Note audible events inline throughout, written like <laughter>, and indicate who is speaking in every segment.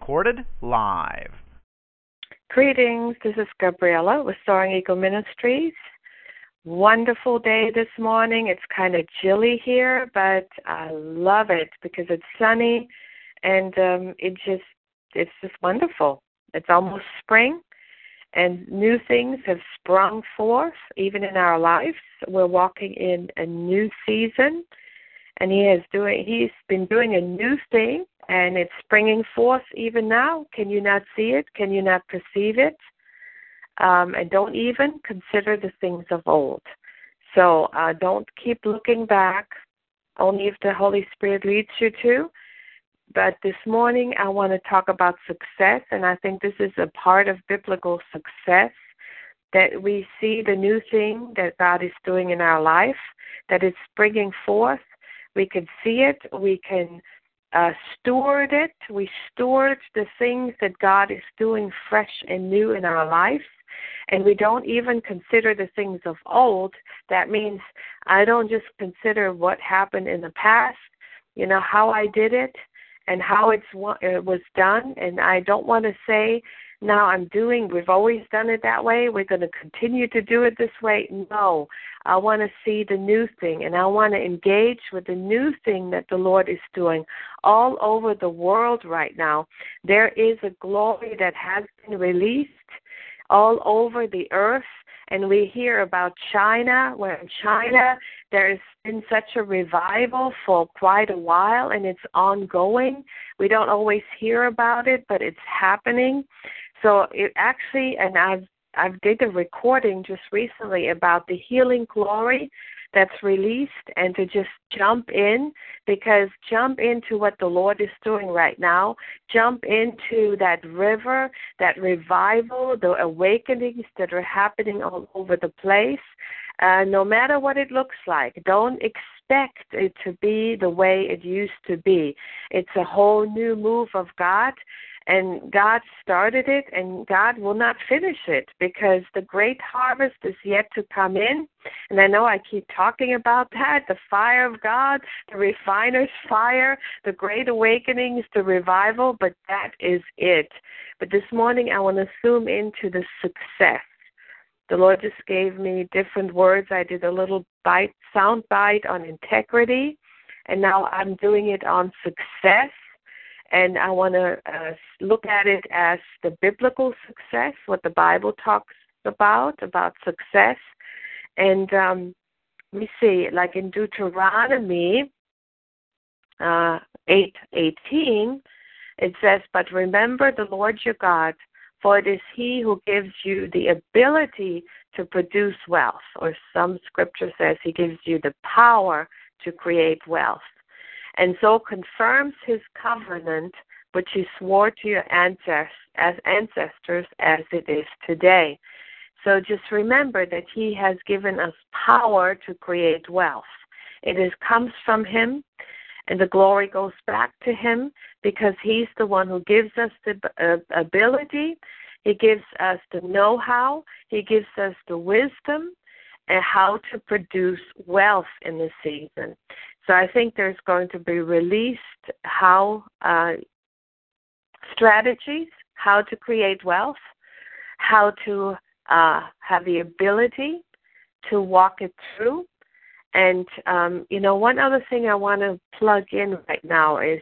Speaker 1: Recorded live.
Speaker 2: Greetings. This is Gabriella with Soaring Eagle Ministries. Wonderful day this morning. It's kind of chilly here, but I love it because it's sunny and um it just it's just wonderful. It's almost spring and new things have sprung forth even in our lives. We're walking in a new season and he is doing he's been doing a new thing and it's springing forth even now. Can you not see it? Can you not perceive it? Um, and don't even consider the things of old. So uh, don't keep looking back, only if the Holy Spirit leads you to. But this morning, I want to talk about success, and I think this is a part of biblical success that we see the new thing that God is doing in our life, that it's springing forth. We can see it, we can uh, steward it, we stored the things that God is doing fresh and new in our life. And we don't even consider the things of old, that means I don't just consider what happened in the past, you know, how I did it and how it's it was done. And I don't want to say, now I'm doing, we've always done it that way, we're going to continue to do it this way. No, I want to see the new thing and I want to engage with the new thing that the Lord is doing all over the world right now. There is a glory that has been released all over the earth. And we hear about China, where in China there's been such a revival for quite a while and it's ongoing. We don't always hear about it, but it's happening. So it actually, and I've I've did a recording just recently about the healing glory that's released and to just jump in because jump into what the Lord is doing right now. Jump into that river, that revival, the awakenings that are happening all over the place. Uh, no matter what it looks like, don't expect it to be the way it used to be. It's a whole new move of God and God started it and God will not finish it because the great harvest is yet to come in. And I know I keep talking about that the fire of God, the refiner's fire, the great awakenings, the revival, but that is it. But this morning I want to zoom into the success. The Lord just gave me different words. I did a little bite, sound bite on integrity, and now I'm doing it on success and I want to uh, look at it as the biblical success, what the Bible talks about about success, and um, me see, like in Deuteronomy uh, eight eighteen, it says, "But remember the Lord your God, for it is He who gives you the ability to produce wealth." Or some scripture says He gives you the power to create wealth and so confirms his covenant which he swore to your ancestors as it is today. So just remember that he has given us power to create wealth. It is comes from him and the glory goes back to him because he's the one who gives us the uh, ability, he gives us the know-how, he gives us the wisdom and how to produce wealth in the season. So I think there's going to be released how uh, strategies, how to create wealth, how to uh, have the ability to walk it through. And um, you know, one other thing I want to plug in right now is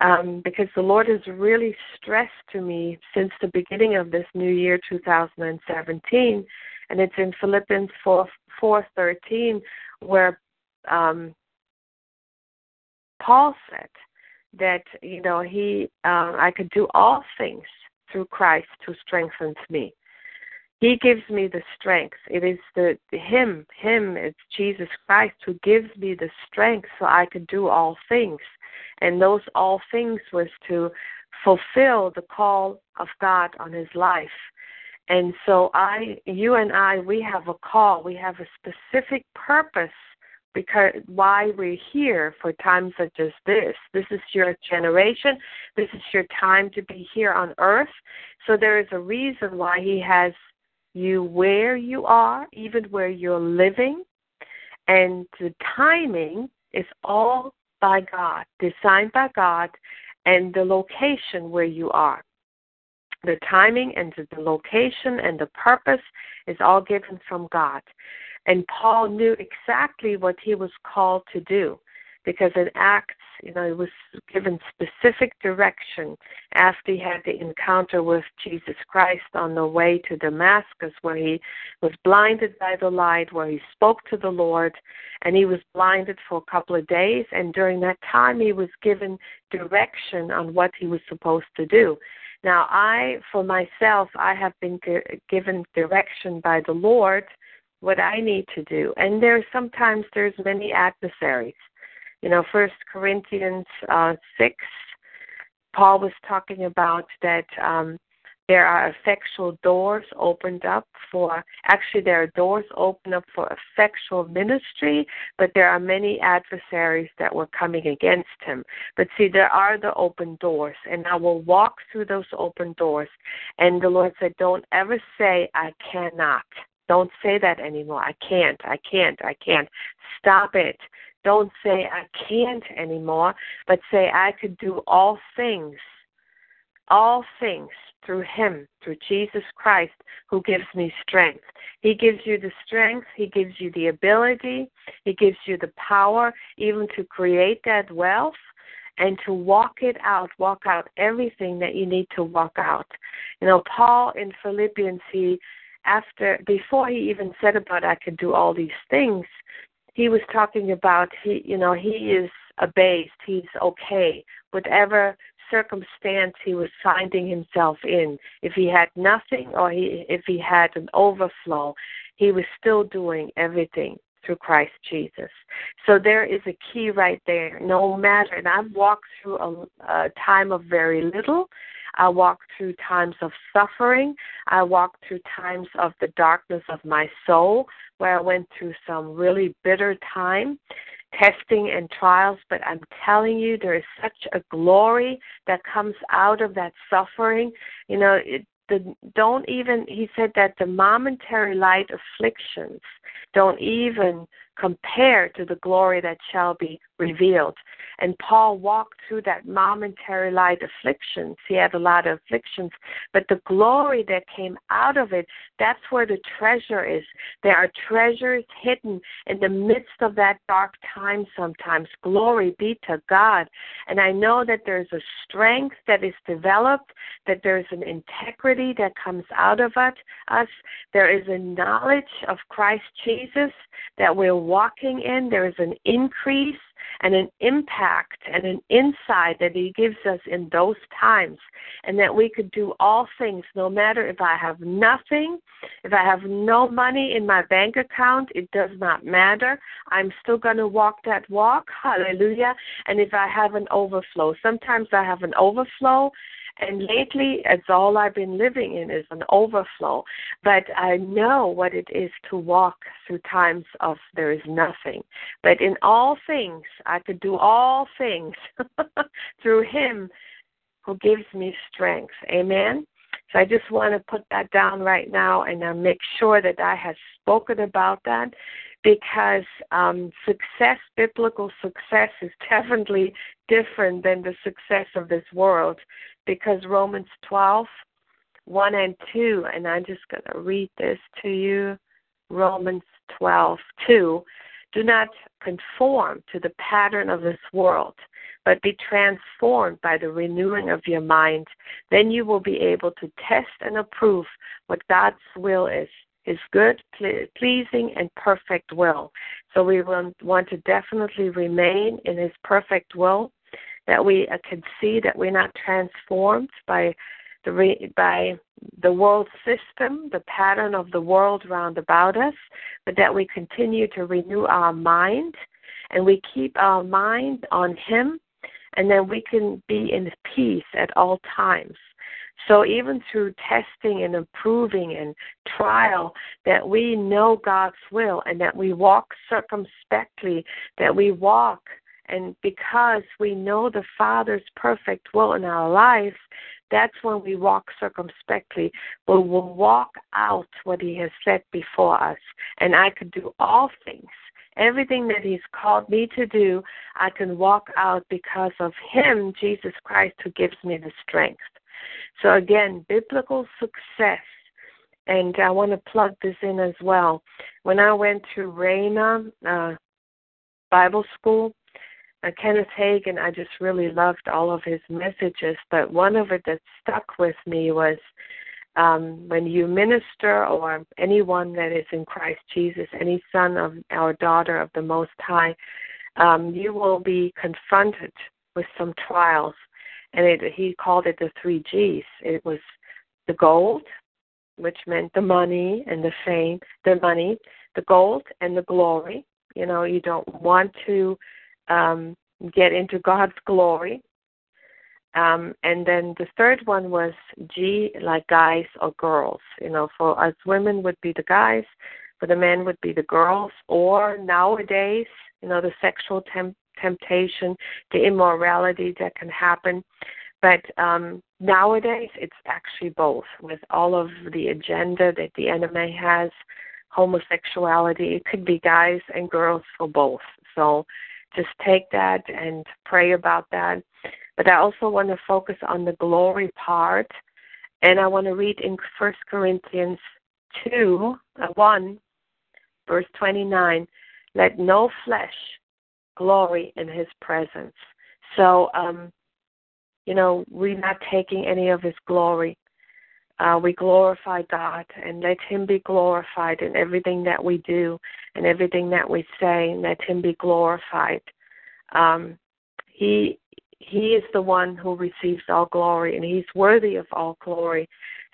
Speaker 2: um, because the Lord has really stressed to me since the beginning of this new year, 2017, and it's in Philippians 4 4:13, where um, Paul said that you know he uh, I could do all things through Christ who strengthens me. He gives me the strength. It is the Him, Him, it's Jesus Christ who gives me the strength so I can do all things. And those all things was to fulfill the call of God on his life. And so I you and I we have a call, we have a specific purpose because why we're here for times such as this. This is your generation. This is your time to be here on earth. So there is a reason why he has you where you are, even where you're living. And the timing is all by God, designed by God, and the location where you are. The timing and the location and the purpose is all given from God. And Paul knew exactly what he was called to do because in Acts, you know, he was given specific direction after he had the encounter with Jesus Christ on the way to Damascus, where he was blinded by the light, where he spoke to the Lord, and he was blinded for a couple of days. And during that time, he was given direction on what he was supposed to do. Now, I, for myself, I have been given direction by the Lord what I need to do. And there's sometimes there's many adversaries. You know, First Corinthians uh, six, Paul was talking about that um, there are effectual doors opened up for. Actually, there are doors opened up for effectual ministry, but there are many adversaries that were coming against him. But see, there are the open doors, and I will walk through those open doors. And the Lord said, "Don't ever say I cannot." Don't say that anymore. I can't, I can't, I can't. Stop it. Don't say I can't anymore, but say I could do all things, all things through Him, through Jesus Christ, who gives me strength. He gives you the strength, He gives you the ability, He gives you the power even to create that wealth and to walk it out, walk out everything that you need to walk out. You know, Paul in Philippians, he after before he even said about I could do all these things, he was talking about he you know, he is abased, he's okay. Whatever circumstance he was finding himself in, if he had nothing or he if he had an overflow, he was still doing everything through Christ Jesus. So there is a key right there. No matter, and I've walked through a, a time of very little, I walked through times of suffering. I walked through times of the darkness of my soul where I went through some really bitter time, testing and trials. But I'm telling you, there is such a glory that comes out of that suffering. You know, it, the, don't even, he said that the momentary light afflictions don't even compare to the glory that shall be revealed. And Paul walked through that momentary light afflictions. He had a lot of afflictions, but the glory that came out of it, that's where the treasure is. There are treasures hidden in the midst of that dark time sometimes. Glory be to God. And I know that there's a strength that is developed, that there's an integrity that comes out of it, us. There is a knowledge of Christ Jesus that we're walking in. There is an increase and an impact and an insight that He gives us in those times, and that we could do all things no matter if I have nothing, if I have no money in my bank account, it does not matter. I'm still going to walk that walk. Hallelujah. And if I have an overflow, sometimes I have an overflow and lately, it's all I've been living in is an overflow. But I know what it is to walk through times of there is nothing. But in all things, I could do all things <laughs> through Him who gives me strength. Amen. So I just want to put that down right now and uh, make sure that I have spoken about that because um, success, biblical success, is <laughs> definitely different than the success of this world because Romans 12, 1 and 2, and I'm just going to read this to you. Romans 12, 2. Do not conform to the pattern of this world, but be transformed by the renewing of your mind. Then you will be able to test and approve what God's will is his good, pleasing, and perfect will. So we want to definitely remain in his perfect will that we uh, can see that we're not transformed by the by the world system, the pattern of the world round about us, but that we continue to renew our mind and we keep our mind on Him, and then we can be in peace at all times. So even through testing and improving and trial, that we know God's will and that we walk circumspectly, that we walk and because we know the Father's perfect will in our lives, that's when we walk circumspectly. We will walk out what He has set before us. And I could do all things. Everything that He's called me to do, I can walk out because of Him, Jesus Christ, who gives me the strength. So again, biblical success. And I want to plug this in as well. When I went to Rhema uh, Bible School, uh, Kenneth Hagin, I just really loved all of his messages, but one of it that stuck with me was um, when you minister or anyone that is in Christ Jesus, any son of our daughter of the Most High, um, you will be confronted with some trials and it, he called it the three G's. It was the gold, which meant the money and the fame, the money, the gold and the glory. You know, you don't want to um, get into God's glory. Um, and then the third one was G, like guys or girls. You know, for us women would be the guys, for the men would be the girls, or nowadays, you know, the sexual temp- temptation, the immorality that can happen. But um, nowadays, it's actually both. With all of the agenda that the enemy has, homosexuality, it could be guys and girls for both. So just take that and pray about that. But I also want to focus on the glory part. And I want to read in First Corinthians 2, uh, 1, verse 29. Let no flesh glory in his presence. So, um, you know, we're not taking any of his glory. Uh, we glorify God and let him be glorified in everything that we do and everything that we say, and let him be glorified. Um, he he is the one who receives all glory and he's worthy of all glory.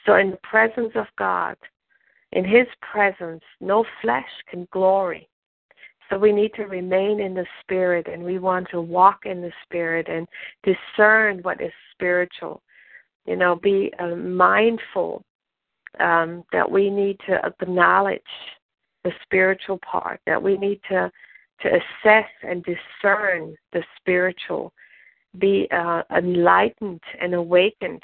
Speaker 2: So in the presence of God, in his presence, no flesh can glory. So we need to remain in the Spirit and we want to walk in the Spirit and discern what is spiritual. You know, be uh, mindful um, that we need to acknowledge the spiritual part, that we need to, to assess and discern the spiritual, be uh, enlightened and awakened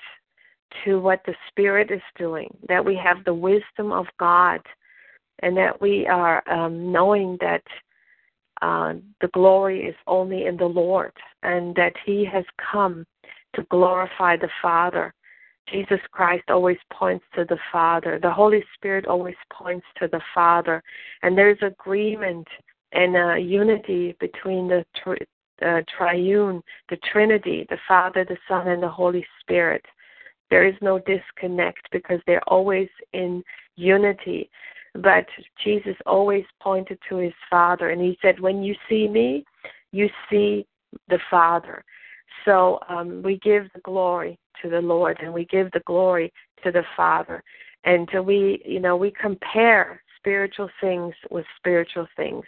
Speaker 2: to what the Spirit is doing, that we have the wisdom of God, and that we are um, knowing that uh, the glory is only in the Lord and that He has come to glorify the Father. Jesus Christ always points to the Father. The Holy Spirit always points to the Father. And there's agreement and unity between the tri- uh, triune, the Trinity, the Father, the Son, and the Holy Spirit. There is no disconnect because they're always in unity. But Jesus always pointed to his Father, and he said, When you see me, you see the Father. So um, we give the glory to the Lord, and we give the glory to the Father. And so we, you know, we compare spiritual things with spiritual things.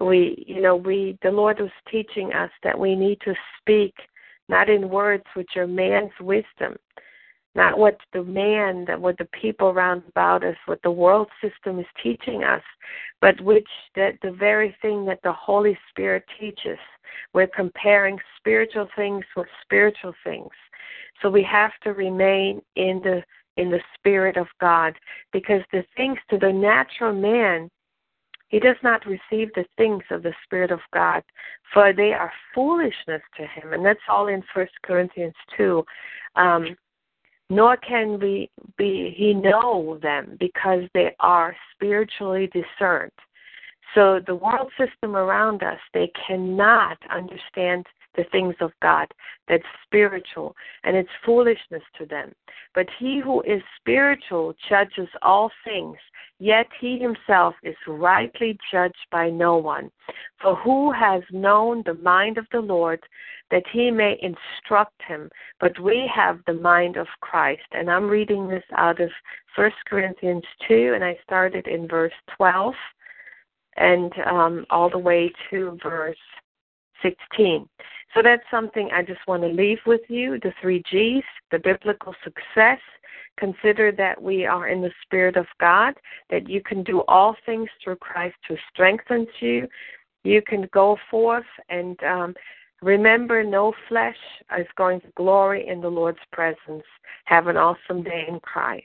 Speaker 2: We, you know, we, the Lord was teaching us that we need to speak not in words which are man's wisdom, not what the man, what the people around about us, what the world system is teaching us, but which that the very thing that the Holy Spirit teaches. We're comparing spiritual things with spiritual things. So we have to remain in the in the spirit of God because the things to the natural man he does not receive the things of the Spirit of God, for they are foolishness to him. And that's all in First Corinthians 2. Um, nor can we be he know them because they are spiritually discerned. So the world system around us, they cannot understand the things of God. That's spiritual, and it's foolishness to them. But he who is spiritual judges all things, yet he himself is rightly judged by no one. For who has known the mind of the Lord that he may instruct him? But we have the mind of Christ. And I'm reading this out of 1 Corinthians 2, and I started in verse 12 and um, all the way to verse 16. So that's something I just want to leave with you the three G's, the biblical success. Consider that we are in the Spirit of God, that you can do all things through Christ who strengthens you. You can go forth and um, remember no flesh is going to glory in the Lord's presence. Have an awesome day in Christ.